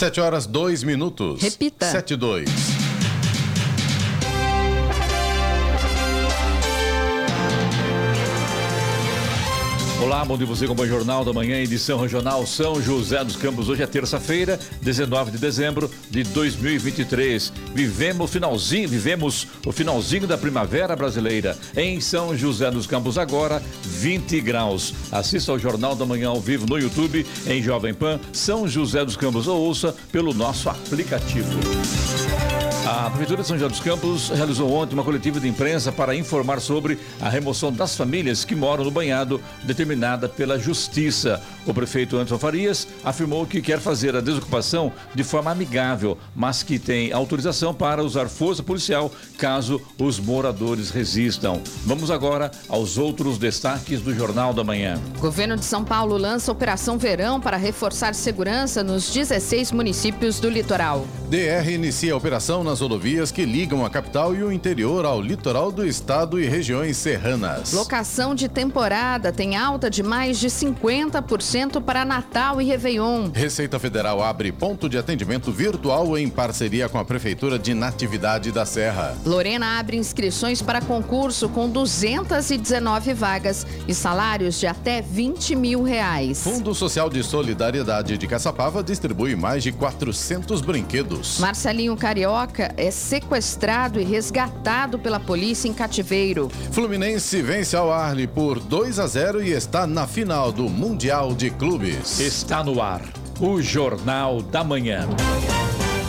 7 horas 2 minutos. Repita. 7 e Olá, bom dia você com o Jornal da Manhã, edição regional São José dos Campos. Hoje é terça-feira, 19 de dezembro de 2023. Vivemos finalzinho, vivemos o finalzinho da primavera brasileira. Em São José dos Campos agora, 20 graus. Assista ao Jornal da Manhã ao vivo no YouTube em Jovem Pan São José dos Campos ou ouça pelo nosso aplicativo. A Prefeitura de São José dos Campos realizou ontem uma coletiva de imprensa para informar sobre a remoção das famílias que moram no banhado determinada pela Justiça. O prefeito Anderson Farias afirmou que quer fazer a desocupação de forma amigável, mas que tem autorização para usar força policial caso os moradores resistam. Vamos agora aos outros destaques do Jornal da Manhã. O governo de São Paulo lança Operação Verão para reforçar segurança nos 16 municípios do litoral. DR inicia a operação nas rodovias que ligam a capital e o interior ao litoral do estado e regiões serranas. Locação de temporada tem alta de mais de 50% para Natal e Réveillon. Receita Federal abre ponto de atendimento virtual em parceria com a Prefeitura de Natividade da Serra. Lorena abre inscrições para concurso com 219 vagas e salários de até 20 mil reais. Fundo Social de Solidariedade de Caçapava distribui mais de 400 brinquedos. Marcelinho Carioca é sequestrado e resgatado pela polícia em cativeiro. Fluminense vence ao Arle por 2 a 0 e está na final do Mundial de Clubes. Está no ar o Jornal da Manhã.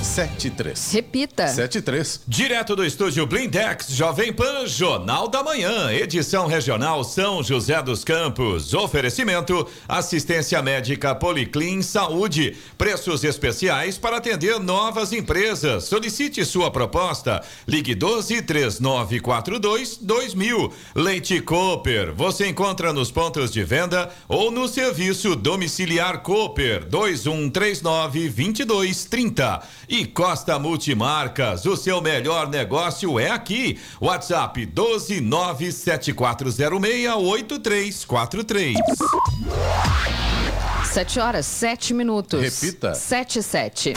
73. Repita. 73. Direto do estúdio Blindex, Jovem Pan, Jornal da Manhã, edição regional São José dos Campos. Oferecimento: assistência médica Policlin Saúde. Preços especiais para atender novas empresas. Solicite sua proposta. Ligue 12 3942 2000. Leite Cooper. Você encontra nos pontos de venda ou no serviço domiciliar Cooper 2139 2230. E Costa Multimarcas, o seu melhor negócio é aqui. WhatsApp 12974068343. 7 horas, 7 minutos. Repita. 7 e 7.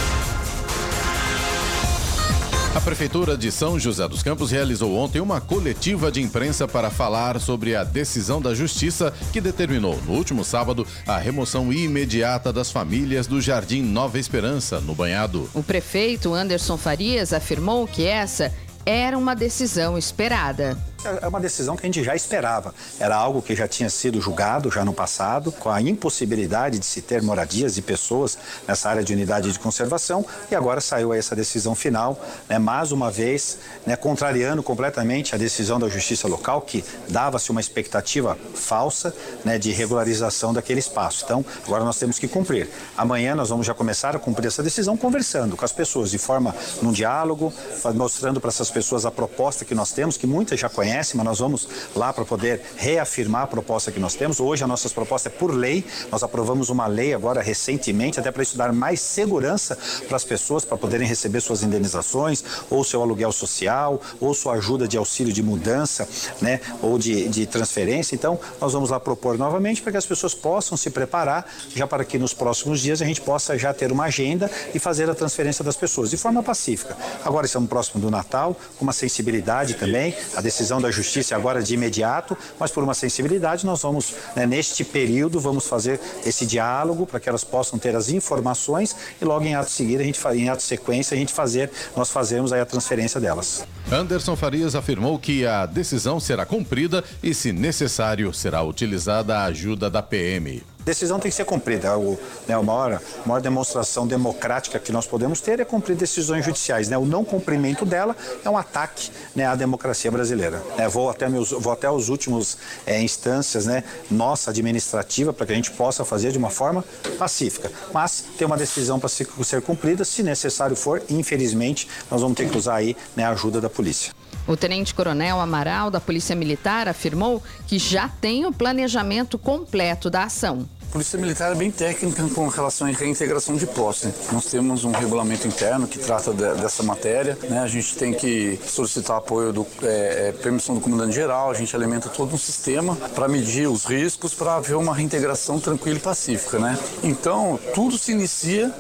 A Prefeitura de São José dos Campos realizou ontem uma coletiva de imprensa para falar sobre a decisão da Justiça que determinou, no último sábado, a remoção imediata das famílias do Jardim Nova Esperança, no banhado. O prefeito Anderson Farias afirmou que essa era uma decisão esperada. É uma decisão que a gente já esperava. Era algo que já tinha sido julgado já no passado, com a impossibilidade de se ter moradias e pessoas nessa área de unidade de conservação, e agora saiu essa decisão final, né, mais uma vez, né, contrariando completamente a decisão da Justiça Local, que dava-se uma expectativa falsa né, de regularização daquele espaço. Então, agora nós temos que cumprir. Amanhã nós vamos já começar a cumprir essa decisão conversando com as pessoas de forma num diálogo, mostrando para essas pessoas a proposta que nós temos, que muitas já conhecem conhece, mas nós vamos lá para poder reafirmar a proposta que nós temos. Hoje a nossa proposta é por lei. Nós aprovamos uma lei agora recentemente, até para isso dar mais segurança para as pessoas para poderem receber suas indenizações, ou seu aluguel social, ou sua ajuda de auxílio de mudança, né, ou de, de transferência. Então, nós vamos lá propor novamente para que as pessoas possam se preparar, já para que nos próximos dias a gente possa já ter uma agenda e fazer a transferência das pessoas de forma pacífica. Agora estamos próximo do Natal, com uma sensibilidade também, a decisão da justiça agora de imediato, mas por uma sensibilidade nós vamos, né, neste período, vamos fazer esse diálogo para que elas possam ter as informações e logo em ato seguinte, a gente, em ato sequência, a gente fazer, nós fazemos aí a transferência delas. Anderson Farias afirmou que a decisão será cumprida e, se necessário, será utilizada a ajuda da PM decisão tem que ser cumprida. O, né, a, maior, a maior demonstração democrática que nós podemos ter é cumprir decisões judiciais. Né? O não cumprimento dela é um ataque né, à democracia brasileira. É, vou, até meus, vou até os últimos é, instâncias né, nossa administrativa para que a gente possa fazer de uma forma pacífica. Mas tem uma decisão para ser, ser cumprida, se necessário for, infelizmente, nós vamos ter que usar aí né, a ajuda da polícia. O tenente-coronel Amaral, da Polícia Militar, afirmou que já tem o planejamento completo da ação Polícia Militar é bem técnica com relação à reintegração de posse. Nós temos um regulamento interno que trata de, dessa matéria. Né? A gente tem que solicitar apoio do é, é, permissão do comandante geral. A gente alimenta todo um sistema para medir os riscos para haver uma reintegração tranquila e pacífica, né? Então tudo se inicia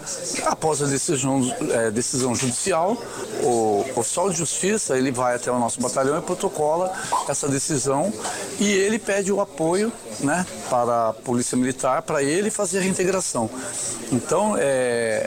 após a decisão, é, decisão judicial. O oficial de justiça ele vai até o nosso batalhão e protocola essa decisão e ele pede o apoio, né, para a polícia militar para ele fazer a reintegração. Então, é,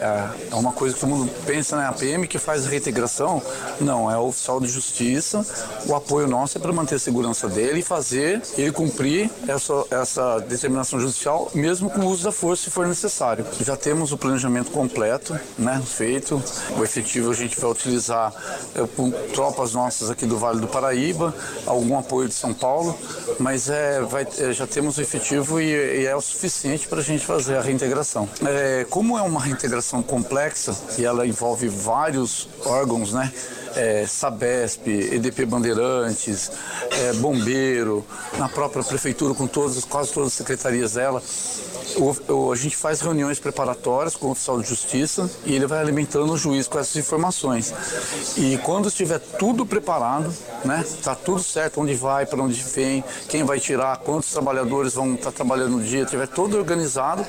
é uma coisa que todo mundo pensa, né? A PM que faz a reintegração, não, é o oficial de justiça. O apoio nosso é para manter a segurança dele e fazer ele cumprir essa, essa determinação judicial, mesmo com o uso da força, se for necessário. Já temos o planejamento completo, né? Feito. O efetivo a gente vai utilizar é, com tropas nossas aqui do Vale do Paraíba, algum apoio de São Paulo, mas é, vai, é, já temos o efetivo e, e é o suficiente para a gente fazer a reintegração. É, como é uma reintegração complexa e ela envolve vários órgãos, né? É, Sabesp, EDP Bandeirantes, é, Bombeiro, na própria prefeitura com todas, quase todas as secretarias dela, o, o, a gente faz reuniões preparatórias com o oficial de justiça e ele vai alimentando o juiz com essas informações. E quando estiver tudo preparado, né, tá tudo certo, onde vai, para onde vem, quem vai tirar, quantos trabalhadores vão estar tá trabalhando no dia, tiver tudo organizado,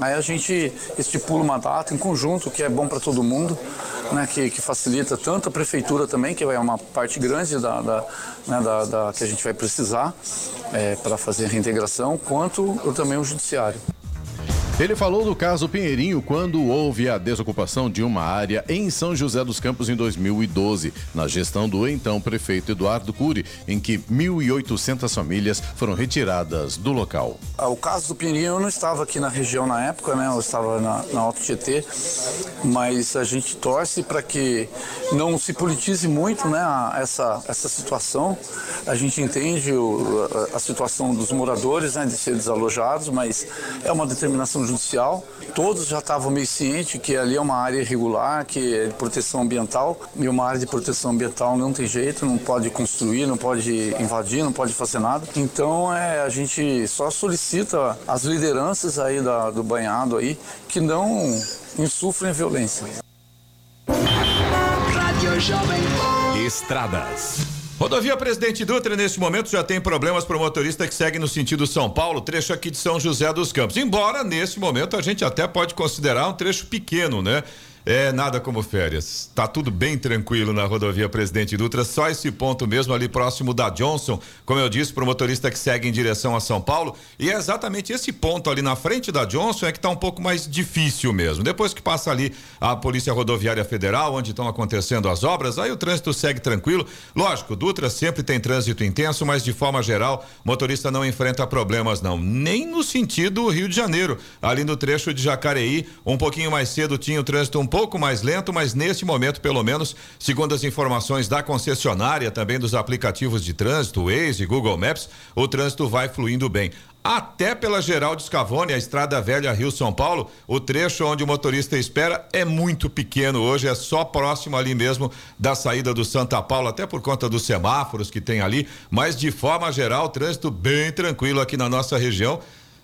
aí a gente estipula uma data em conjunto que é bom para todo mundo, né, que, que, facilita tanto a prefeitura também, que é uma parte grande da, da, né, da, da que a gente vai precisar é, para fazer a reintegração, quanto também o judiciário. Ele falou do caso Pinheirinho quando houve a desocupação de uma área em São José dos Campos em 2012, na gestão do então prefeito Eduardo Cury, em que 1.800 famílias foram retiradas do local. Ah, o caso do Pinheirinho, eu não estava aqui na região na época, né? Eu estava na, na Alto Tietê, mas a gente torce para que não se politize muito, né? Essa, essa situação. A gente entende o, a, a situação dos moradores, né? De ser desalojados, mas é uma determinação judicial, todos já estavam meio cientes que ali é uma área irregular, que é de proteção ambiental, e uma área de proteção ambiental não tem jeito, não pode construir, não pode invadir, não pode fazer nada. Então é, a gente só solicita as lideranças aí da, do banhado aí que não insufrem violência. Estradas. Rodovia Presidente Dutra, nesse momento, já tem problemas para o motorista que segue no sentido São Paulo, trecho aqui de São José dos Campos. Embora, nesse momento, a gente até pode considerar um trecho pequeno, né? É nada como férias. Tá tudo bem tranquilo na rodovia Presidente Dutra, só esse ponto mesmo ali próximo da Johnson, como eu disse, para o motorista que segue em direção a São Paulo. E é exatamente esse ponto ali na frente da Johnson é que está um pouco mais difícil mesmo. Depois que passa ali a Polícia Rodoviária Federal, onde estão acontecendo as obras, aí o trânsito segue tranquilo. Lógico, Dutra sempre tem trânsito intenso, mas de forma geral, motorista não enfrenta problemas não, nem no sentido Rio de Janeiro. Ali no trecho de Jacareí, um pouquinho mais cedo tinha o trânsito um pouco mais lento, mas neste momento, pelo menos, segundo as informações da concessionária, também dos aplicativos de trânsito, Waze e Google Maps, o trânsito vai fluindo bem. Até pela Geraldo Scavone, a estrada velha Rio-São Paulo, o trecho onde o motorista espera é muito pequeno hoje, é só próximo ali mesmo da saída do Santa Paula, até por conta dos semáforos que tem ali, mas de forma geral, trânsito bem tranquilo aqui na nossa região.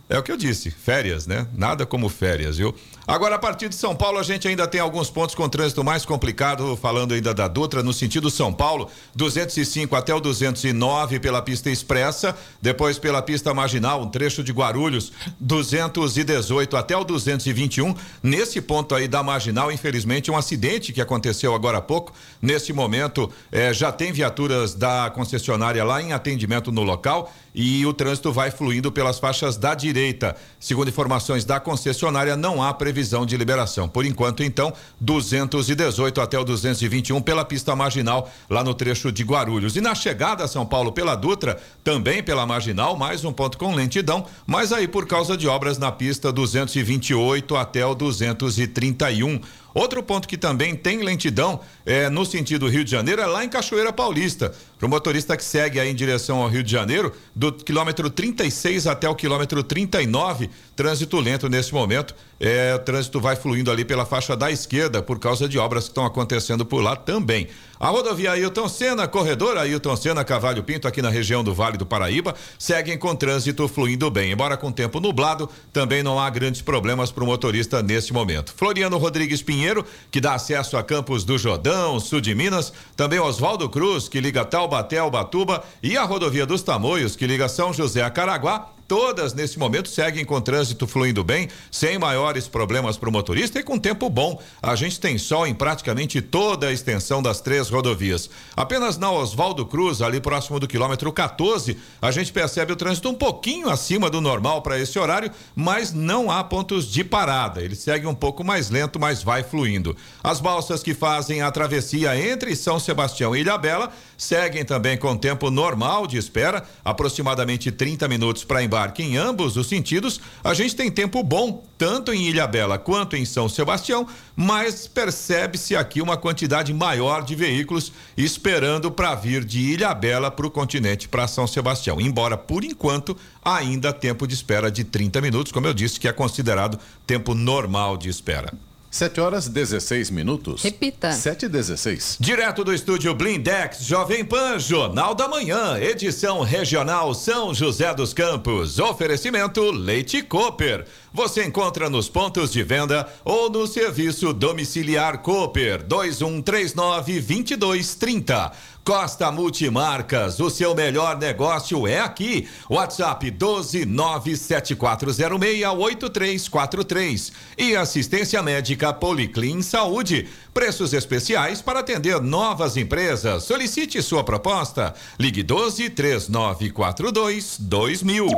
É o que eu disse, férias, né? Nada como férias, viu? Agora, a partir de São Paulo, a gente ainda tem alguns pontos com trânsito mais complicado, falando ainda da Dutra, no sentido São Paulo, 205 até o 209 pela pista expressa, depois pela pista marginal, um trecho de Guarulhos, 218 até o 221. Nesse ponto aí da marginal, infelizmente, um acidente que aconteceu agora há pouco. Neste momento, eh, já tem viaturas da concessionária lá em atendimento no local e o trânsito vai fluindo pelas faixas da direita. Segundo informações da concessionária, não há previsão de liberação. Por enquanto, então, 218 até o 221 pela pista marginal, lá no trecho de Guarulhos. E na chegada a São Paulo pela Dutra, também pela marginal, mais um ponto com lentidão, mas aí por causa de obras na pista 228 até o 231. Outro ponto que também tem lentidão é, no sentido Rio de Janeiro é lá em Cachoeira Paulista. Para o motorista que segue aí em direção ao Rio de Janeiro, do quilômetro 36 até o quilômetro 39, trânsito lento nesse momento. É, o trânsito vai fluindo ali pela faixa da esquerda por causa de obras que estão acontecendo por lá também. A rodovia Ailton Senna, corredor Ailton Senna, Cavalho Pinto, aqui na região do Vale do Paraíba, seguem com trânsito fluindo bem. Embora com tempo nublado, também não há grandes problemas para o motorista neste momento. Floriano Rodrigues Pinheiro, que dá acesso a Campos do Jordão, sul de Minas, também Oswaldo Cruz, que liga Taubaté ao Batuba, e a rodovia dos Tamoios, que liga São José a Caraguá, Todas, nesse momento, seguem com trânsito fluindo bem, sem maiores problemas para o motorista e com tempo bom. A gente tem sol em praticamente toda a extensão das três rodovias. Apenas na Oswaldo Cruz, ali próximo do quilômetro 14, a gente percebe o trânsito um pouquinho acima do normal para esse horário, mas não há pontos de parada. Ele segue um pouco mais lento, mas vai fluindo. As balsas que fazem a travessia entre São Sebastião e Ilhabela seguem também com tempo normal de espera, aproximadamente 30 minutos para embarque em ambos os sentidos, a gente tem tempo bom, tanto em Ilhabela quanto em São Sebastião, mas percebe-se aqui uma quantidade maior de veículos esperando para vir de Ilhabela para o continente para São Sebastião. Embora, por enquanto, ainda tempo de espera de 30 minutos, como eu disse, que é considerado tempo normal de espera. 7 horas 16 minutos. Repita. 7 e 16. Direto do estúdio Blindex, Jovem Pan, Jornal da Manhã, edição regional São José dos Campos. Oferecimento Leite Cooper. Você encontra nos pontos de venda ou no serviço domiciliar Cooper 2139 2230. Costa Multimarcas, o seu melhor negócio é aqui. WhatsApp 12974068343 e assistência médica Policlin Saúde. Preços especiais para atender novas empresas. Solicite sua proposta. Ligue 12 3942 2000.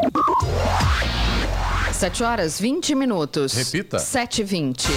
7 horas 20 minutos. Repita. 7 e 20.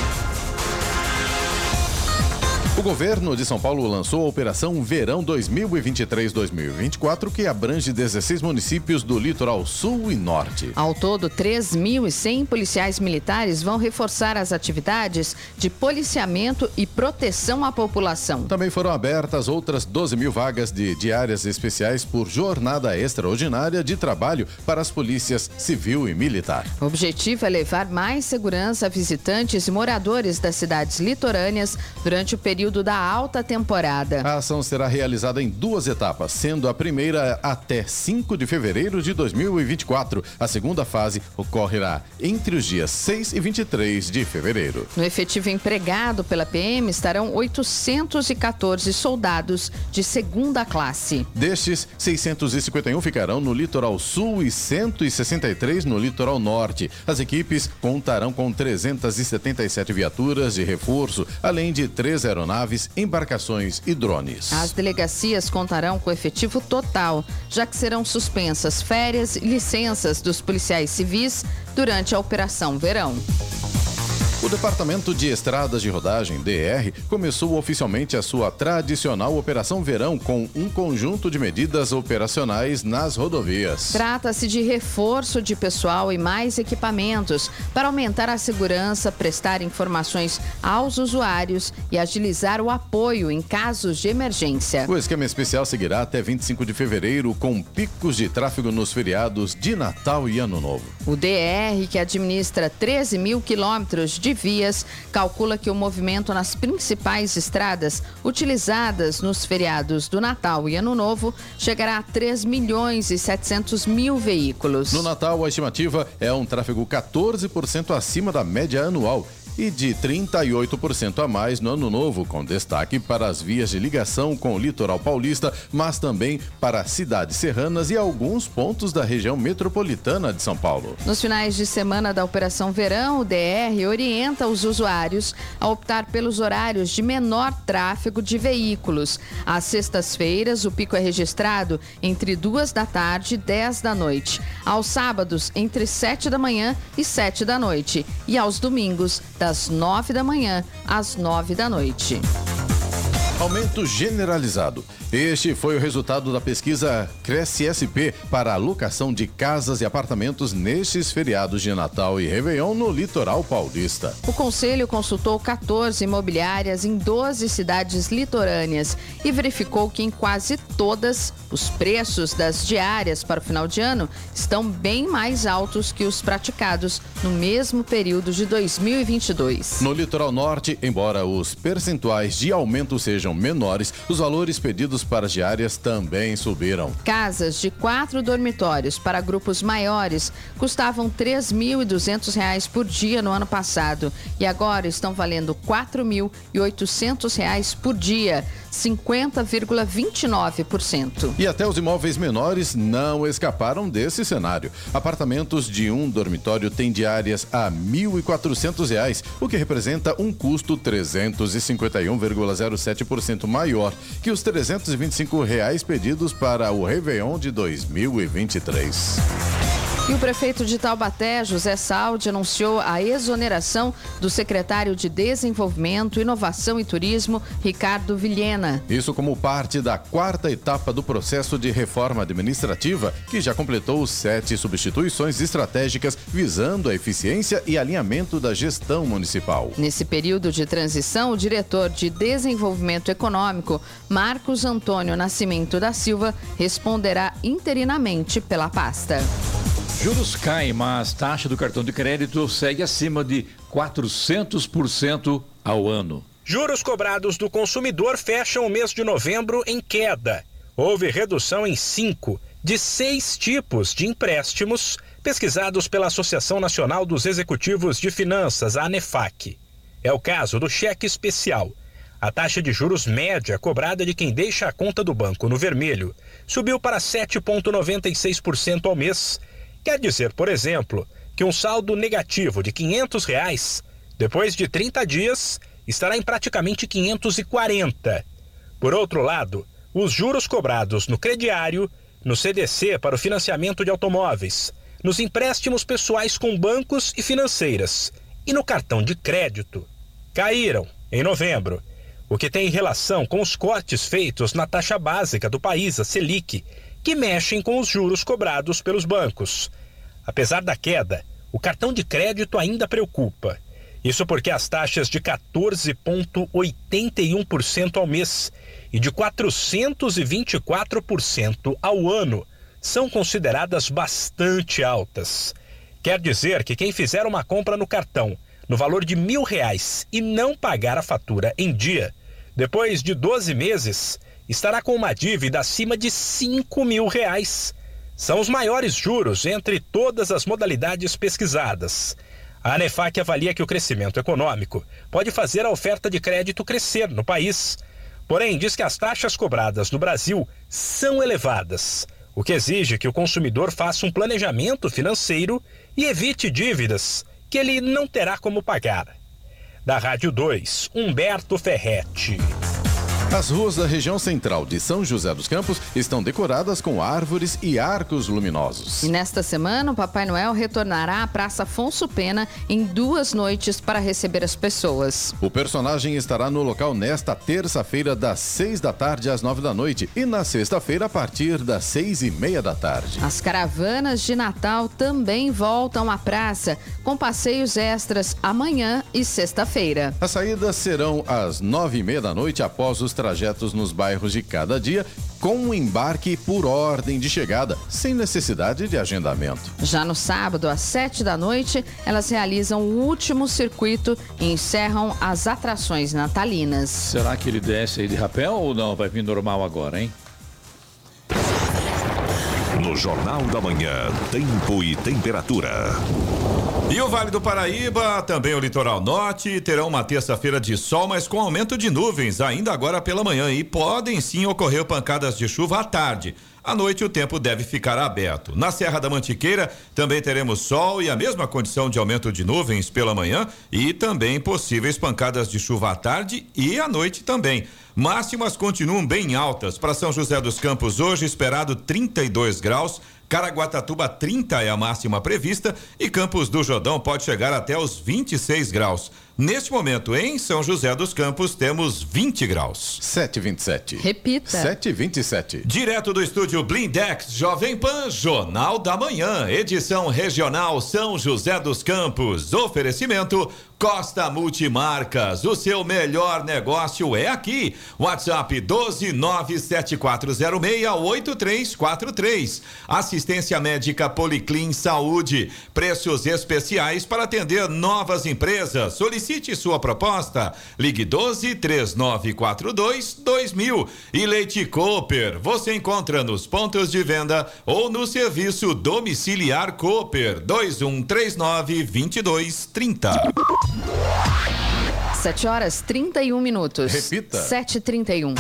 O governo de São Paulo lançou a Operação Verão 2023-2024, que abrange 16 municípios do litoral sul e norte. Ao todo, 3.100 policiais militares vão reforçar as atividades de policiamento e proteção à população. Também foram abertas outras 12 mil vagas de diárias especiais por jornada extraordinária de trabalho para as polícias civil e militar. O objetivo é levar mais segurança a visitantes e moradores das cidades litorâneas durante o período da alta temporada. A ação será realizada em duas etapas, sendo a primeira até 5 de fevereiro de 2024. A segunda fase ocorrerá entre os dias 6 e 23 de fevereiro. No efetivo empregado pela PM estarão 814 soldados de segunda classe. Destes, 651 ficarão no litoral sul e 163 no litoral norte. As equipes contarão com 377 viaturas de reforço, além de três aeronaves aeronaves, embarcações e drones. As delegacias contarão com efetivo total, já que serão suspensas férias e licenças dos policiais civis durante a Operação Verão. O Departamento de Estradas de Rodagem, DR, começou oficialmente a sua tradicional Operação Verão com um conjunto de medidas operacionais nas rodovias. Trata-se de reforço de pessoal e mais equipamentos para aumentar a segurança, prestar informações aos usuários e agilizar o apoio em casos de emergência. O esquema especial seguirá até 25 de fevereiro com picos de tráfego nos feriados de Natal e Ano Novo. O DR, que administra 13 mil quilômetros de de vias, calcula que o movimento nas principais estradas utilizadas nos feriados do Natal e Ano Novo chegará a 3 milhões e 700 mil veículos. No Natal, a estimativa é um tráfego 14% acima da média anual e de 38% a mais no ano novo, com destaque para as vias de ligação com o litoral paulista, mas também para cidades serranas e alguns pontos da região metropolitana de São Paulo. Nos finais de semana da Operação Verão, o DR orienta os usuários a optar pelos horários de menor tráfego de veículos. Às sextas-feiras, o pico é registrado entre duas da tarde e 10 da noite. Aos sábados, entre 7 da manhã e 7 da noite. E aos domingos, das nove da manhã às nove da noite. Aumento generalizado. Este foi o resultado da pesquisa Cresce SP para a locação de casas e apartamentos nestes feriados de Natal e Réveillon no litoral paulista. O Conselho consultou 14 imobiliárias em 12 cidades litorâneas e verificou que em quase todas os preços das diárias para o final de ano estão bem mais altos que os praticados no mesmo período de 2022. No litoral norte, embora os percentuais de aumento sejam menores, os valores pedidos para as diárias também subiram. Casas de quatro dormitórios para grupos maiores custavam R$ 3.200 por dia no ano passado e agora estão valendo R$ 4.800 por dia. 50,29%. E até os imóveis menores não escaparam desse cenário. Apartamentos de um dormitório têm diárias a R$ 1.400, o que representa um custo 351,07% maior que os 325 reais pedidos para o Réveillon de 2023. E o prefeito de Taubaté, José Saldi, anunciou a exoneração do secretário de Desenvolvimento, Inovação e Turismo, Ricardo Vilhena. Isso como parte da quarta etapa do processo de reforma administrativa, que já completou sete substituições estratégicas visando a eficiência e alinhamento da gestão municipal. Nesse período de transição, o diretor de Desenvolvimento Econômico, Marcos Antônio Nascimento da Silva, responderá interinamente pela pasta. Juros caem, mas taxa do cartão de crédito segue acima de 400% ao ano. Juros cobrados do consumidor fecham o mês de novembro em queda. Houve redução em cinco de seis tipos de empréstimos pesquisados pela Associação Nacional dos Executivos de Finanças, a ANEFAC. É o caso do cheque especial. A taxa de juros média cobrada de quem deixa a conta do banco no vermelho subiu para 7,96% ao mês Quer dizer, por exemplo, que um saldo negativo de 500 reais, depois de 30 dias, estará em praticamente 540. Por outro lado, os juros cobrados no crediário, no CDC para o financiamento de automóveis, nos empréstimos pessoais com bancos e financeiras e no cartão de crédito caíram em novembro, o que tem relação com os cortes feitos na taxa básica do país, a Selic, que mexem com os juros cobrados pelos bancos. Apesar da queda, o cartão de crédito ainda preocupa. Isso porque as taxas de 14,81% ao mês e de 424% ao ano são consideradas bastante altas. Quer dizer que quem fizer uma compra no cartão no valor de mil reais e não pagar a fatura em dia, depois de 12 meses, estará com uma dívida acima de 5 mil reais. São os maiores juros entre todas as modalidades pesquisadas. A ANEFAC avalia que o crescimento econômico pode fazer a oferta de crédito crescer no país. Porém, diz que as taxas cobradas no Brasil são elevadas, o que exige que o consumidor faça um planejamento financeiro e evite dívidas que ele não terá como pagar. Da Rádio 2, Humberto Ferretti. As ruas da região central de São José dos Campos estão decoradas com árvores e arcos luminosos. E nesta semana, o Papai Noel retornará à Praça Afonso Pena em duas noites para receber as pessoas. O personagem estará no local nesta terça-feira, das seis da tarde às nove da noite, e na sexta-feira, a partir das seis e meia da tarde. As caravanas de Natal também voltam à praça, com passeios extras amanhã e sexta-feira. As saídas serão às nove e meia da noite após os trajetos nos bairros de cada dia, com um embarque por ordem de chegada, sem necessidade de agendamento. Já no sábado, às sete da noite, elas realizam o último circuito e encerram as atrações natalinas. Será que ele desce aí de rapel ou não? Vai vir normal agora, hein? No Jornal da Manhã, tempo e temperatura. E o Vale do Paraíba, também o litoral norte, terão uma terça-feira de sol, mas com aumento de nuvens ainda agora pela manhã e podem sim ocorrer pancadas de chuva à tarde. À noite o tempo deve ficar aberto. Na Serra da Mantiqueira também teremos sol e a mesma condição de aumento de nuvens pela manhã e também possíveis pancadas de chuva à tarde e à noite também. Máximas continuam bem altas. Para São José dos Campos hoje esperado 32 graus. Caraguatatuba 30 é a máxima prevista e Campos do Jordão pode chegar até os 26 graus. Neste momento, em São José dos Campos, temos 20 graus. 727. Repita. 727. Direto do estúdio Blindex, Jovem Pan, Jornal da Manhã, edição regional São José dos Campos. Oferecimento Costa Multimarcas, o seu melhor negócio é aqui. WhatsApp 12974068343. Assistência médica Policlin Saúde. Preços especiais para atender novas empresas. Solicite Solicite sua proposta. Ligue 12 3942 2000. E Leite Cooper, você encontra nos pontos de venda ou no serviço domiciliar Cooper 2139 2230. 7 horas 31 minutos. Repita. 7h31.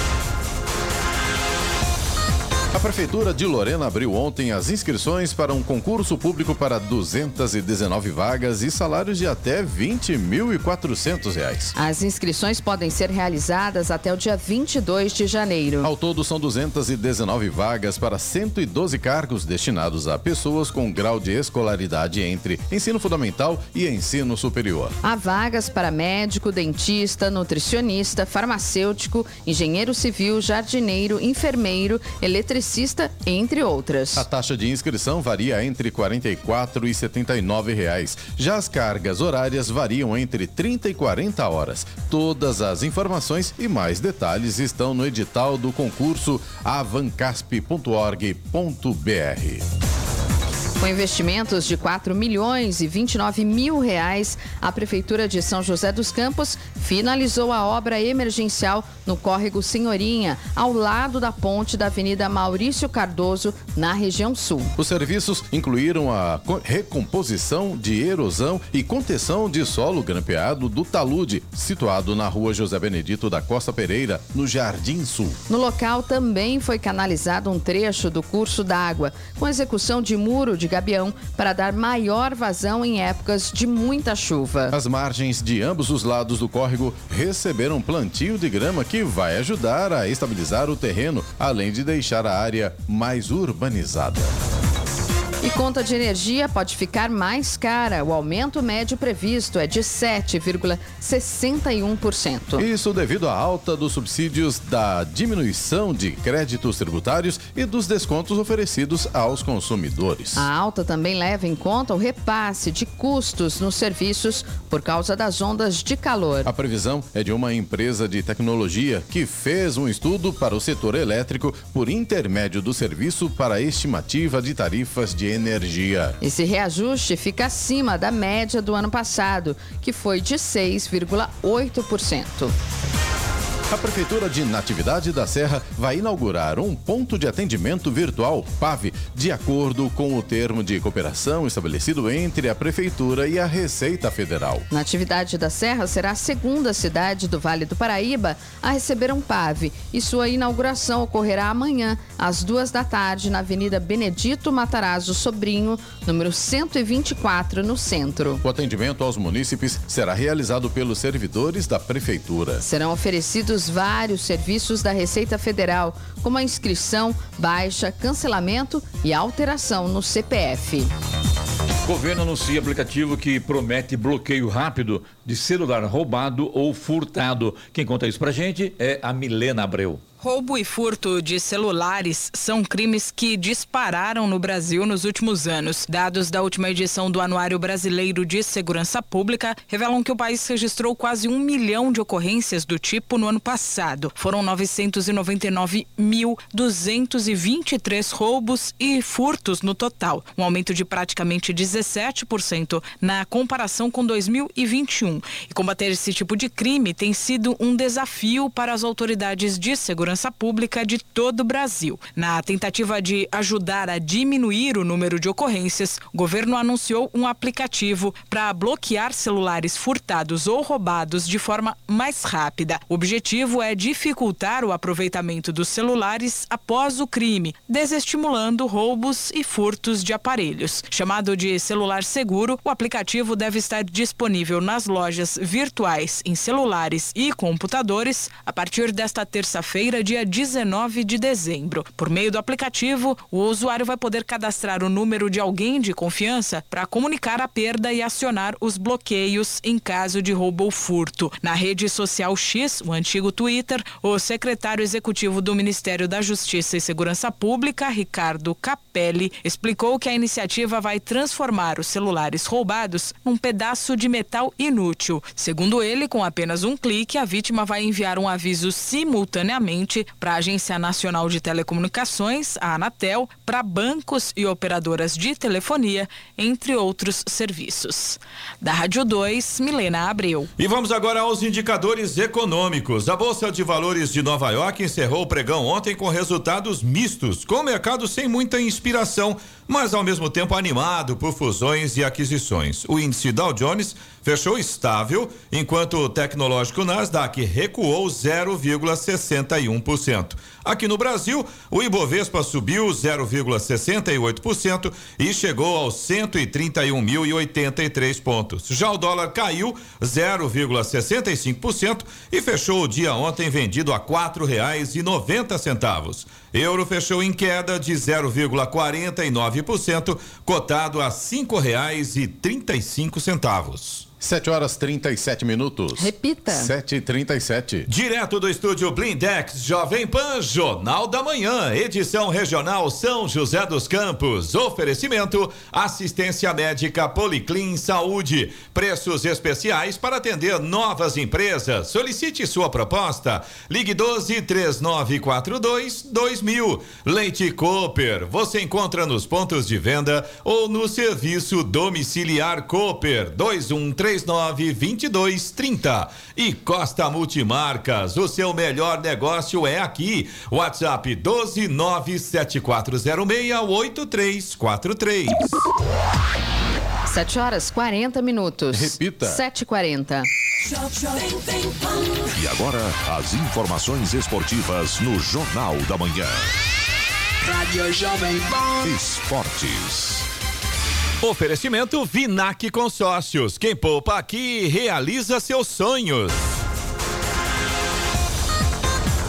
A Prefeitura de Lorena abriu ontem as inscrições para um concurso público para 219 vagas e salários de até 20.400 reais. As inscrições podem ser realizadas até o dia 22 de janeiro. Ao todo, são 219 vagas para 112 cargos destinados a pessoas com grau de escolaridade entre ensino fundamental e ensino superior. Há vagas para médico, dentista, nutricionista, farmacêutico, engenheiro civil, jardineiro, enfermeiro, eletricista, entre outras. A taxa de inscrição varia entre R$ 44 e 79 reais. Já as cargas horárias variam entre 30 e 40 horas. Todas as informações e mais detalhes estão no edital do concurso avancasp.org.br. Com investimentos de 4 milhões e 29 mil reais, a Prefeitura de São José dos Campos finalizou a obra emergencial no córrego Senhorinha, ao lado da ponte da Avenida Maurício Cardoso, na região sul. Os serviços incluíram a co- recomposição de erosão e contenção de solo grampeado do talude, situado na rua José Benedito da Costa Pereira, no Jardim Sul. No local também foi canalizado um trecho do curso d'água, com execução de muro de gabião para dar maior vazão em épocas de muita chuva. As margens de ambos os lados do córrego receberam plantio de grama que vai ajudar a estabilizar o terreno, além de deixar a área mais urbanizada. Conta de energia pode ficar mais cara. O aumento médio previsto é de 7,61%. Isso devido à alta dos subsídios da diminuição de créditos tributários e dos descontos oferecidos aos consumidores. A alta também leva em conta o repasse de custos nos serviços por causa das ondas de calor. A previsão é de uma empresa de tecnologia que fez um estudo para o setor elétrico por intermédio do serviço para estimativa de tarifas de energia. Esse reajuste fica acima da média do ano passado, que foi de 6,8%. A Prefeitura de Natividade da Serra vai inaugurar um ponto de atendimento virtual, PAV, de acordo com o termo de cooperação estabelecido entre a Prefeitura e a Receita Federal. Natividade da Serra será a segunda cidade do Vale do Paraíba a receber um PAV e sua inauguração ocorrerá amanhã, às duas da tarde, na Avenida Benedito Matarazzo Sobrinho, número 124, no centro. O atendimento aos munícipes será realizado pelos servidores da Prefeitura. Serão oferecidos vários serviços da Receita Federal, como a inscrição, baixa, cancelamento e alteração no CPF. O governo anuncia aplicativo que promete bloqueio rápido de celular roubado ou furtado. Quem conta isso pra gente é a Milena Abreu. Roubo e furto de celulares são crimes que dispararam no Brasil nos últimos anos. Dados da última edição do Anuário Brasileiro de Segurança Pública revelam que o país registrou quase um milhão de ocorrências do tipo no ano passado. Foram 999.223 roubos e furtos no total, um aumento de praticamente 17% na comparação com 2021. E combater esse tipo de crime tem sido um desafio para as autoridades de segurança pública de todo o Brasil. Na tentativa de ajudar a diminuir o número de ocorrências, o governo anunciou um aplicativo para bloquear celulares furtados ou roubados de forma mais rápida. O objetivo é dificultar o aproveitamento dos celulares após o crime, desestimulando roubos e furtos de aparelhos. Chamado de celular seguro, o aplicativo deve estar disponível nas lojas virtuais em celulares e computadores a partir desta terça-feira, dia 19 de dezembro. Por meio do aplicativo, o usuário vai poder cadastrar o número de alguém de confiança para comunicar a perda e acionar os bloqueios em caso de roubo ou furto. Na rede social X, o antigo Twitter, o secretário executivo do Ministério da Justiça e Segurança Pública, Ricardo Capelli, explicou que a iniciativa vai transformar os celulares roubados num pedaço de metal inútil. Segundo ele, com apenas um clique, a vítima vai enviar um aviso simultaneamente para a Agência Nacional de Telecomunicações, a Anatel, para bancos e operadoras de telefonia, entre outros serviços. Da Rádio 2, Milena Abreu. E vamos agora aos indicadores econômicos. A Bolsa de Valores de Nova York encerrou o pregão ontem com resultados mistos, com o mercado sem muita inspiração mas ao mesmo tempo animado por fusões e aquisições. O índice Dow Jones fechou estável, enquanto o tecnológico Nasdaq recuou 0,61%. Aqui no Brasil, o Ibovespa subiu 0,68% e chegou aos 131.083 pontos. Já o dólar caiu 0,65% e fechou o dia ontem vendido a R$ 4,90. Euro fechou em queda de 0,49%, cotado a R$ 5,35. 7 horas 37 minutos. Repita. 7 e 37 Direto do estúdio Blindex, Jovem Pan, Jornal da Manhã, edição regional São José dos Campos. Oferecimento: assistência médica Policlin Saúde. Preços especiais para atender novas empresas. Solicite sua proposta. Ligue 12 3942 2000. Leite Cooper. Você encontra nos pontos de venda ou no serviço domiciliar Cooper 213 39 22 30. E Costa Multimarcas, o seu melhor negócio é aqui. WhatsApp 12 97406 8343. 7 horas 40 minutos. Repita. 7h40. E agora, as informações esportivas no Jornal da Manhã. Rádio Jovem Pan. Esportes. Oferecimento Vinac Consórcios. Quem poupa aqui realiza seus sonhos.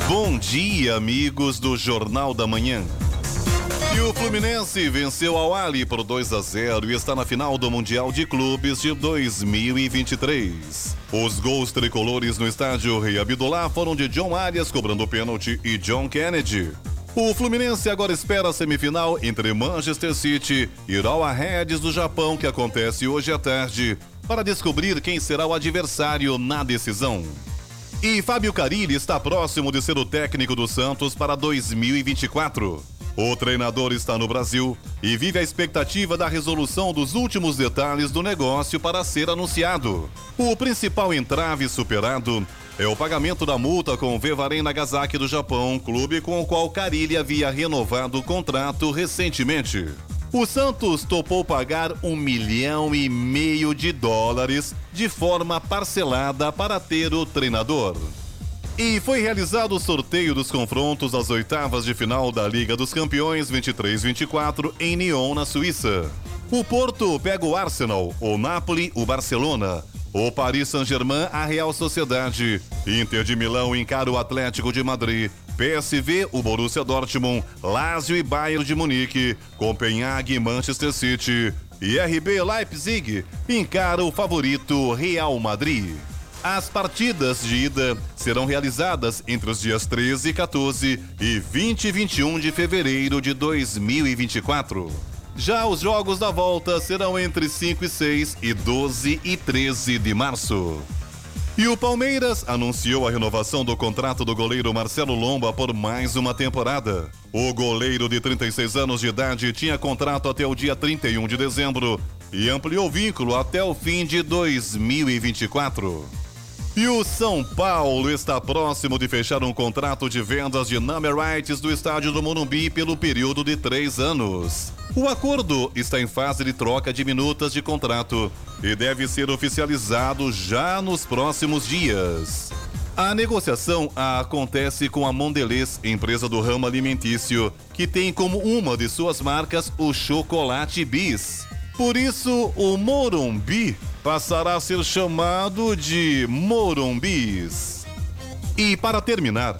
Bom dia, amigos do Jornal da Manhã. E o Fluminense venceu ao Ali por 2 a 0 e está na final do Mundial de Clubes de 2023. Os gols tricolores no estádio Rei Abdullah foram de John Arias cobrando pênalti e John Kennedy. O Fluminense agora espera a semifinal entre Manchester City e Urawa Reds do Japão, que acontece hoje à tarde, para descobrir quem será o adversário na decisão. E Fábio Carilli está próximo de ser o técnico do Santos para 2024. O treinador está no Brasil e vive a expectativa da resolução dos últimos detalhes do negócio para ser anunciado. O principal entrave superado é o pagamento da multa com o Vevaren Nagasaki do Japão, clube com o qual Carilli havia renovado o contrato recentemente. O Santos topou pagar um milhão e meio de dólares de forma parcelada para ter o treinador. E foi realizado o sorteio dos confrontos das oitavas de final da Liga dos Campeões 23-24 em Nyon, na Suíça. O Porto pega o Arsenal, o Napoli, o Barcelona, o Paris Saint-Germain, a Real Sociedade, Inter de Milão encara o Atlético de Madrid, PSV, o Borussia Dortmund, Lazio e Bayern de Munique, Copenhague e Manchester City, e RB Leipzig encara o favorito Real Madrid. As partidas de ida serão realizadas entre os dias 13, 14 e 20 e 21 de fevereiro de 2024. Já os jogos da volta serão entre 5 e 6 e 12 e 13 de março. E o Palmeiras anunciou a renovação do contrato do goleiro Marcelo Lomba por mais uma temporada. O goleiro de 36 anos de idade tinha contrato até o dia 31 de dezembro e ampliou o vínculo até o fim de 2024. E o São Paulo está próximo de fechar um contrato de vendas de number rights do estádio do Morumbi pelo período de três anos. O acordo está em fase de troca de minutas de contrato e deve ser oficializado já nos próximos dias. A negociação acontece com a Mondelez, empresa do ramo alimentício, que tem como uma de suas marcas o chocolate bis. Por isso, o Morumbi passará a ser chamado de Morumbis. E para terminar,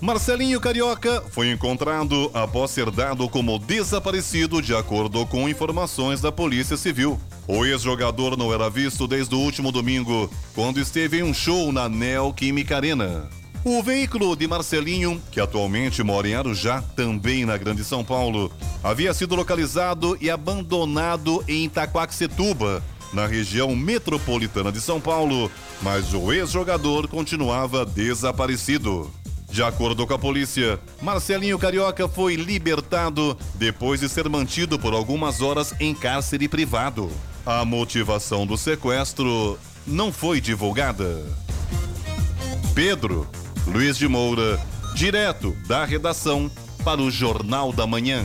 Marcelinho Carioca foi encontrado após ser dado como desaparecido de acordo com informações da Polícia Civil. O ex-jogador não era visto desde o último domingo, quando esteve em um show na Neoquímica Arena. O veículo de Marcelinho, que atualmente mora em Arujá, também na Grande São Paulo, havia sido localizado e abandonado em Itaquaquecetuba, na região metropolitana de São Paulo, mas o ex-jogador continuava desaparecido. De acordo com a polícia, Marcelinho Carioca foi libertado depois de ser mantido por algumas horas em cárcere privado. A motivação do sequestro não foi divulgada. Pedro Luiz de Moura, direto da redação para o Jornal da Manhã.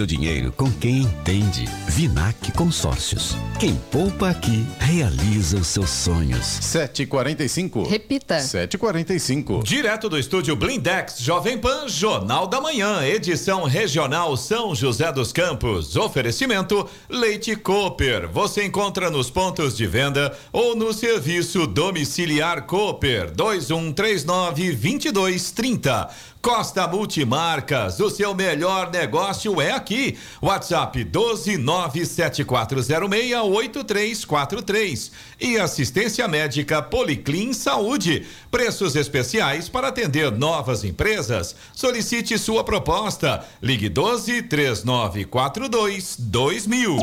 seu dinheiro com quem entende. Vinac Consórcios. Quem poupa aqui realiza os seus sonhos. 7h45. Repita. 7h45. Direto do estúdio Blindex, Jovem Pan, Jornal da Manhã, edição regional São José dos Campos. Oferecimento Leite Cooper. Você encontra nos pontos de venda ou no serviço domiciliar Cooper 2139 2230. Costa Multimarcas, o seu melhor negócio é aqui. WhatsApp 12974068343 e assistência médica Policlin Saúde. Preços especiais para atender novas empresas. Solicite sua proposta. Ligue 12 3942 2000.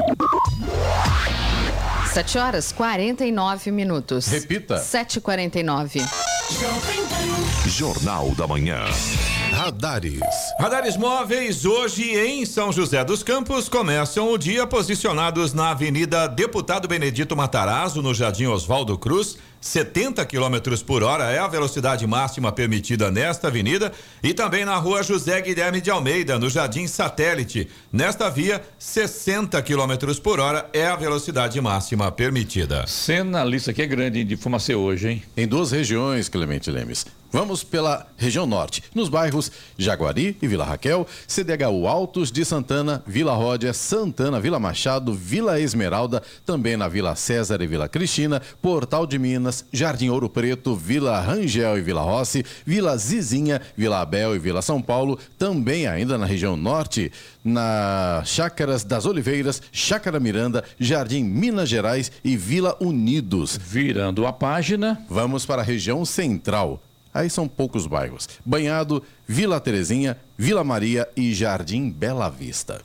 7 horas 49 minutos. Repita. 7h49. Jornal da Manhã. Radares. Radares móveis hoje em São José dos Campos começam o dia posicionados na Avenida Deputado Benedito Matarazzo, no Jardim Oswaldo Cruz. 70 km por hora é a velocidade máxima permitida nesta avenida e também na rua José Guilherme de Almeida, no Jardim Satélite. Nesta via, 60 km por hora é a velocidade máxima permitida. Cena, a lista aqui é grande de fumacê hoje, hein? Em duas regiões, Clemente Lemes. Vamos pela região norte, nos bairros Jaguari e Vila Raquel, CDHU Altos de Santana, Vila Ródia, Santana, Vila Machado, Vila Esmeralda, também na Vila César e Vila Cristina, Portal de Minas, Jardim Ouro Preto, Vila Rangel e Vila Rossi, Vila Zizinha, Vila Abel e Vila São Paulo, também ainda na região norte, na Chácaras das Oliveiras, Chácara Miranda, Jardim Minas Gerais e Vila Unidos. Virando a página. Vamos para a região central. Aí são poucos bairros: Banhado, Vila Terezinha, Vila Maria e Jardim Bela Vista.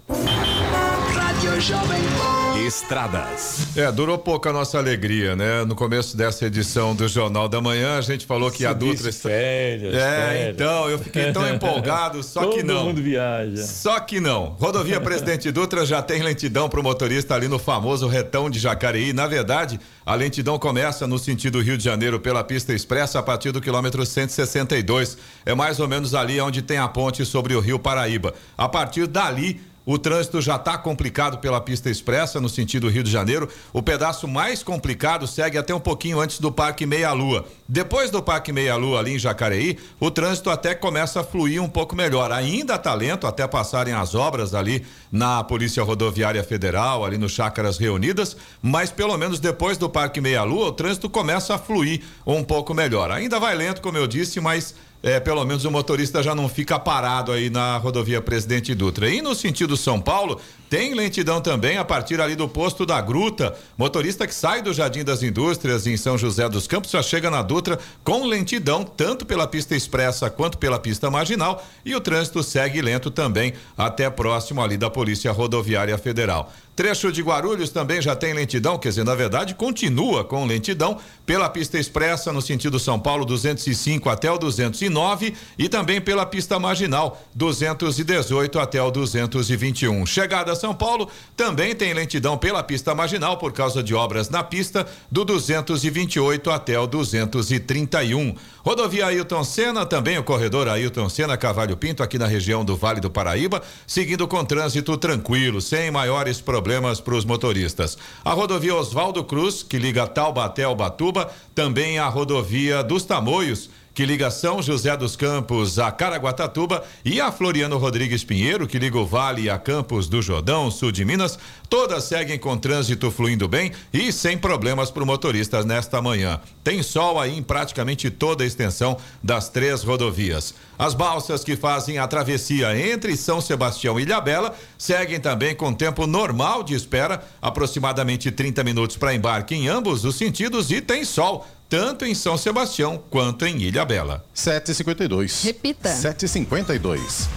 Estradas. É, durou pouco a nossa alegria, né? No começo dessa edição do Jornal da Manhã, a gente falou que Você a Dutra. férias, É, férias. então, eu fiquei tão empolgado, só que Todo não. mundo viaja. Só que não. Rodovia Presidente Dutra já tem lentidão para o motorista ali no famoso retão de Jacareí. Na verdade, a lentidão começa no sentido Rio de Janeiro pela pista expressa a partir do quilômetro 162. É mais ou menos ali onde tem a ponte sobre o Rio Paraíba. A partir dali, o trânsito já está complicado pela pista expressa no sentido Rio de Janeiro. O pedaço mais complicado segue até um pouquinho antes do Parque Meia Lua. Depois do Parque Meia Lua ali em Jacareí, o trânsito até começa a fluir um pouco melhor. Ainda está lento até passarem as obras ali na Polícia Rodoviária Federal, ali no Chácaras Reunidas, mas pelo menos depois do Parque Meia Lua, o trânsito começa a fluir um pouco melhor. Ainda vai lento, como eu disse, mas é, pelo menos o motorista já não fica parado aí na rodovia Presidente Dutra. E no sentido São Paulo, tem lentidão também a partir ali do posto da Gruta. Motorista que sai do Jardim das Indústrias em São José dos Campos já chega na Dutra com lentidão, tanto pela pista expressa quanto pela pista marginal. E o trânsito segue lento também até próximo ali da Polícia Rodoviária Federal. Trecho de Guarulhos também já tem lentidão, quer dizer, na verdade, continua com lentidão pela pista expressa no sentido São Paulo 205 até o 209 e também pela pista marginal 218 até o 221. Chegada a São Paulo também tem lentidão pela pista marginal por causa de obras na pista do 228 até o 231. Rodovia Ailton Senna, também o corredor Ailton Senna Cavalho Pinto aqui na região do Vale do Paraíba, seguindo com trânsito tranquilo, sem maiores problemas para os motoristas. A rodovia Oswaldo Cruz, que liga Taubaté ao Batuba, também a rodovia dos Tamoios que liga São José dos Campos a Caraguatatuba, e a Floriano Rodrigues Pinheiro, que liga o Vale a Campos do Jordão, sul de Minas, todas seguem com trânsito fluindo bem e sem problemas para o motorista nesta manhã. Tem sol aí em praticamente toda a extensão das três rodovias. As balsas que fazem a travessia entre São Sebastião e Ilhabela seguem também com tempo normal de espera, aproximadamente 30 minutos para embarque em ambos os sentidos e tem sol tanto em São Sebastião quanto em Ilhabela. 752. Repita. 752.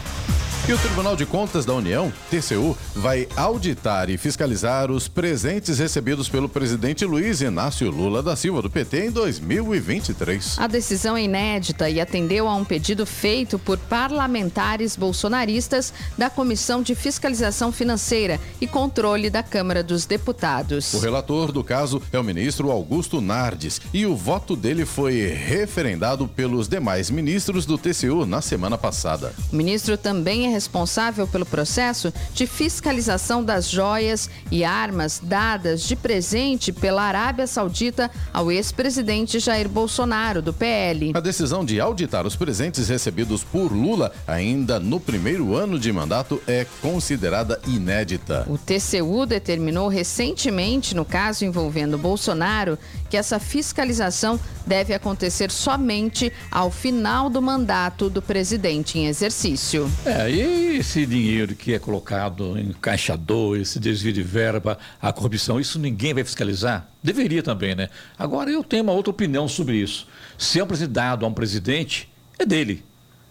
E o Tribunal de Contas da União, TCU, vai auditar e fiscalizar os presentes recebidos pelo presidente Luiz Inácio Lula da Silva do PT em 2023. A decisão é inédita e atendeu a um pedido feito por parlamentares bolsonaristas da Comissão de Fiscalização Financeira e Controle da Câmara dos Deputados. O relator do caso é o ministro Augusto Nardes e o voto dele foi referendado pelos demais ministros do TCU na semana passada. O ministro também é responsável pelo processo de fiscalização das joias e armas dadas de presente pela Arábia Saudita ao ex-presidente Jair Bolsonaro, do PL. A decisão de auditar os presentes recebidos por Lula ainda no primeiro ano de mandato é considerada inédita. O TCU determinou recentemente, no caso envolvendo Bolsonaro, que essa fiscalização deve acontecer somente ao final do mandato do presidente em exercício. É, e esse dinheiro que é colocado em caixa 2, esse desvio de verba, a corrupção, isso ninguém vai fiscalizar? Deveria também, né? Agora eu tenho uma outra opinião sobre isso. Se é um presidente dado a um presidente, é dele.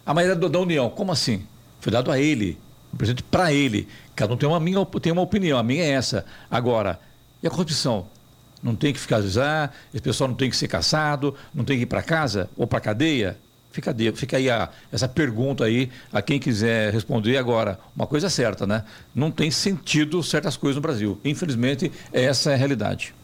A maioria da União, como assim? Foi dado a ele, o presidente para ele. Cada um tem uma, minha, tem uma opinião, a minha é essa. Agora, e a corrupção? Não tem que fiscalizar, esse pessoal não tem que ser caçado, não tem que ir para casa ou para cadeia? Fica, fica aí a, essa pergunta aí a quem quiser responder agora. Uma coisa é certa, né? Não tem sentido certas coisas no Brasil. Infelizmente, essa é a realidade.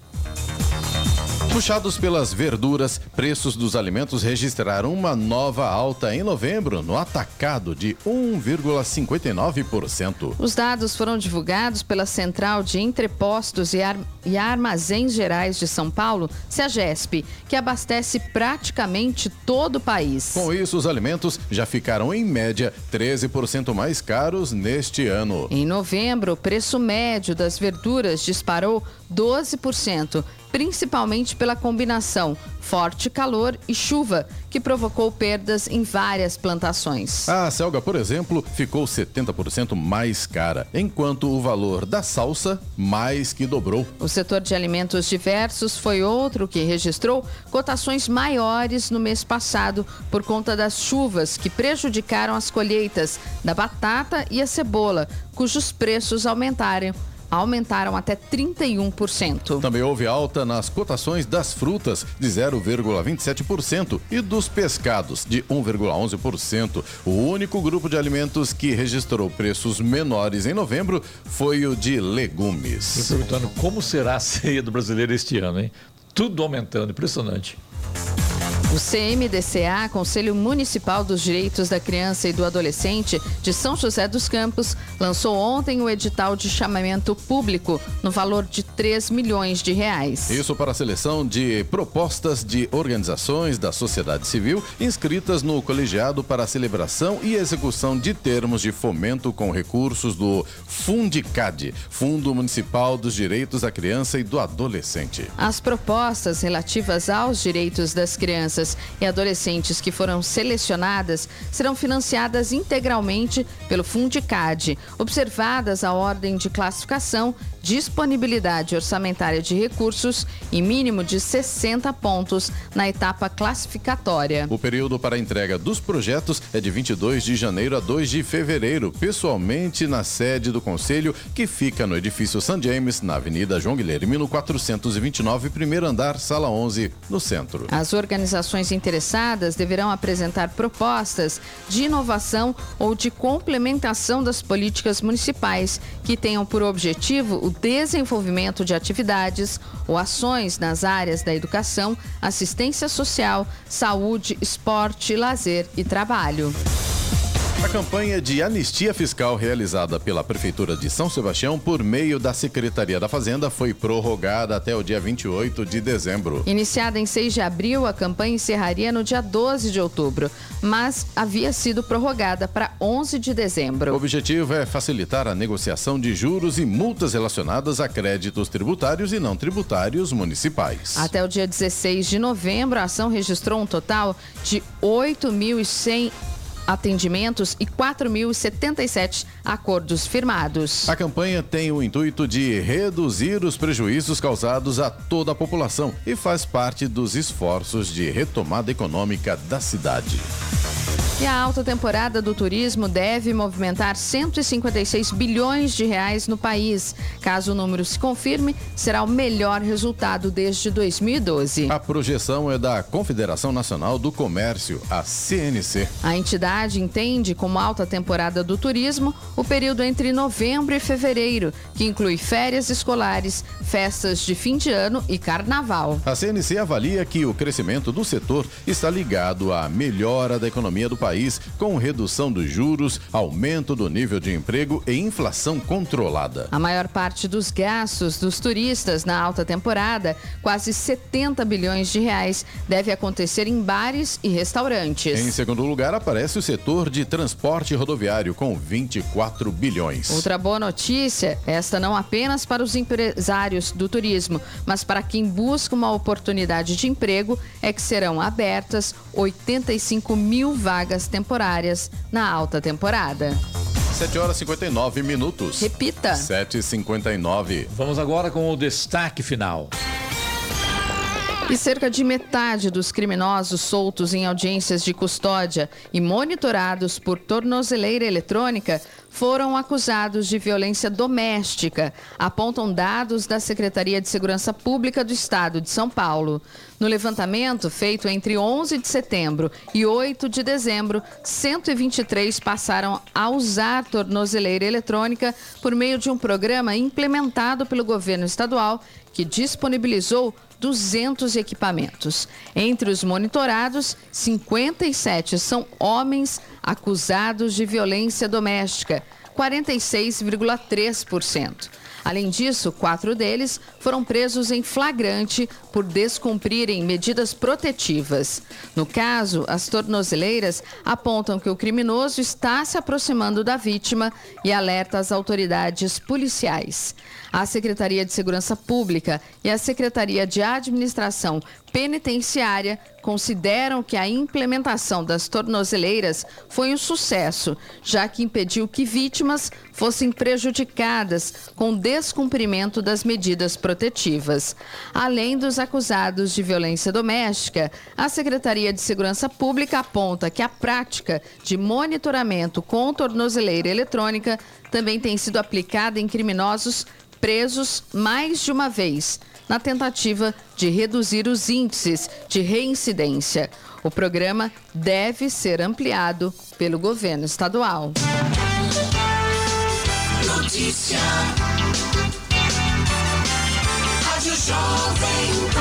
Puxados pelas verduras, preços dos alimentos registraram uma nova alta em novembro, no atacado de 1,59%. Os dados foram divulgados pela Central de Entrepostos e, Ar e Armazéns Gerais de São Paulo, CEAGESP, que abastece praticamente todo o país. Com isso, os alimentos já ficaram, em média, 13% mais caros neste ano. Em novembro, o preço médio das verduras disparou 12%, principalmente pela combinação forte calor e chuva, que provocou perdas em várias plantações. A selga, por exemplo, ficou 70% mais cara, enquanto o valor da salsa mais que dobrou. O setor de alimentos diversos foi outro que registrou cotações maiores no mês passado por conta das chuvas que prejudicaram as colheitas da batata e a cebola, cujos preços aumentaram aumentaram até 31%. Também houve alta nas cotações das frutas, de 0,27%, e dos pescados, de 1,11%. O único grupo de alimentos que registrou preços menores em novembro foi o de legumes. Estou perguntando como será a ceia do brasileiro este ano, hein? Tudo aumentando, impressionante. O CMDCA, Conselho Municipal dos Direitos da Criança e do Adolescente de São José dos Campos, lançou ontem o edital de chamamento público no valor de 3 milhões de reais. Isso para a seleção de propostas de organizações da sociedade civil inscritas no colegiado para a celebração e execução de termos de fomento com recursos do Fundicad, Fundo Municipal dos Direitos da Criança e do Adolescente. As propostas relativas aos direitos das crianças crianças e adolescentes que foram selecionadas serão financiadas integralmente pelo Fundicad, observadas a ordem de classificação, disponibilidade orçamentária de recursos e mínimo de 60 pontos na etapa classificatória. O período para a entrega dos projetos é de 22 de janeiro a 2 de fevereiro, pessoalmente na sede do Conselho, que fica no edifício St. James, na Avenida João Guilhermino 429, primeiro andar, sala 11, no centro. As organizações organizações interessadas deverão apresentar propostas de inovação ou de complementação das políticas municipais que tenham por objetivo o desenvolvimento de atividades ou ações nas áreas da educação, assistência social, saúde, esporte, lazer e trabalho. A campanha de anistia fiscal realizada pela Prefeitura de São Sebastião por meio da Secretaria da Fazenda foi prorrogada até o dia 28 de dezembro. Iniciada em 6 de abril, a campanha encerraria no dia 12 de outubro, mas havia sido prorrogada para 11 de dezembro. O objetivo é facilitar a negociação de juros e multas relacionadas a créditos tributários e não tributários municipais. Até o dia 16 de novembro, a ação registrou um total de 8.100 atendimentos e 4.077 acordos firmados. A campanha tem o intuito de reduzir os prejuízos causados a toda a população e faz parte dos esforços de retomada econômica da cidade. E a alta temporada do turismo deve movimentar 156 bilhões de reais no país. Caso o número se confirme, será o melhor resultado desde 2012. A projeção é da Confederação Nacional do Comércio, a CNC. A entidade entende como alta temporada do turismo o período entre novembro e fevereiro, que inclui férias escolares, festas de fim de ano e carnaval. A CNC avalia que o crescimento do setor está ligado à melhora da economia do país, com redução dos juros, aumento do nível de emprego e inflação controlada. A maior parte dos gastos dos turistas na alta temporada, quase 70 bilhões de reais, deve acontecer em bares e restaurantes. Em segundo lugar, aparece o setor de transporte rodoviário, com 24 bilhões. Outra boa notícia, esta não apenas para os empresários do turismo, mas para quem busca uma oportunidade de emprego, é que serão abertas 85 mil vagas temporárias na alta temporada. 7 horas e 59 minutos. Repita. 7h59. Vamos agora com o destaque final. E cerca de metade dos criminosos soltos em audiências de custódia e monitorados por tornozeleira eletrônica foram acusados de violência doméstica, apontam dados da Secretaria de Segurança Pública do Estado de São Paulo. No levantamento feito entre 11 de setembro e 8 de dezembro, 123 passaram a usar tornozeleira eletrônica por meio de um programa implementado pelo governo estadual que disponibilizou 200 equipamentos. Entre os monitorados, 57 são homens acusados de violência doméstica, 46,3%. Além disso, quatro deles foram presos em flagrante por descumprirem medidas protetivas. No caso, as tornozeleiras apontam que o criminoso está se aproximando da vítima e alerta as autoridades policiais. A Secretaria de Segurança Pública e a Secretaria de Administração Penitenciária consideram que a implementação das tornozeleiras foi um sucesso, já que impediu que vítimas fossem prejudicadas com descumprimento das medidas protetivas. Além dos acusados de violência doméstica, a Secretaria de Segurança Pública aponta que a prática de monitoramento com tornozeleira eletrônica também tem sido aplicada em criminosos presos mais de uma vez, na tentativa de reduzir os índices de reincidência. O programa deve ser ampliado pelo governo estadual. Notícia. Rádio Jovem.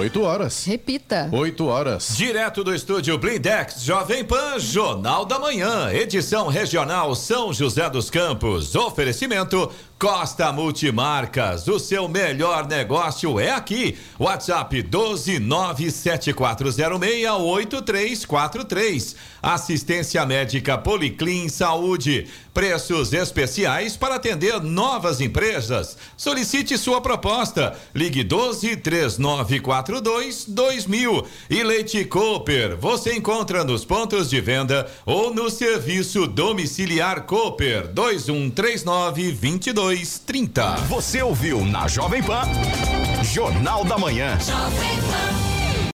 8 horas. Repita. 8 horas. Direto do estúdio Blindex Jovem Pan, Jornal da Manhã, edição regional São José dos Campos. Oferecimento Costa Multimarcas, o seu melhor negócio é aqui. WhatsApp 12974068343. Assistência médica Policlin Saúde. Preços especiais para atender novas empresas. Solicite sua proposta. Ligue 12 3942 2000. E Leite Cooper, você encontra nos pontos de venda ou no serviço domiciliar Cooper 2139 2230. Você ouviu na Jovem Pan, Jornal da Manhã. Jovem Pan.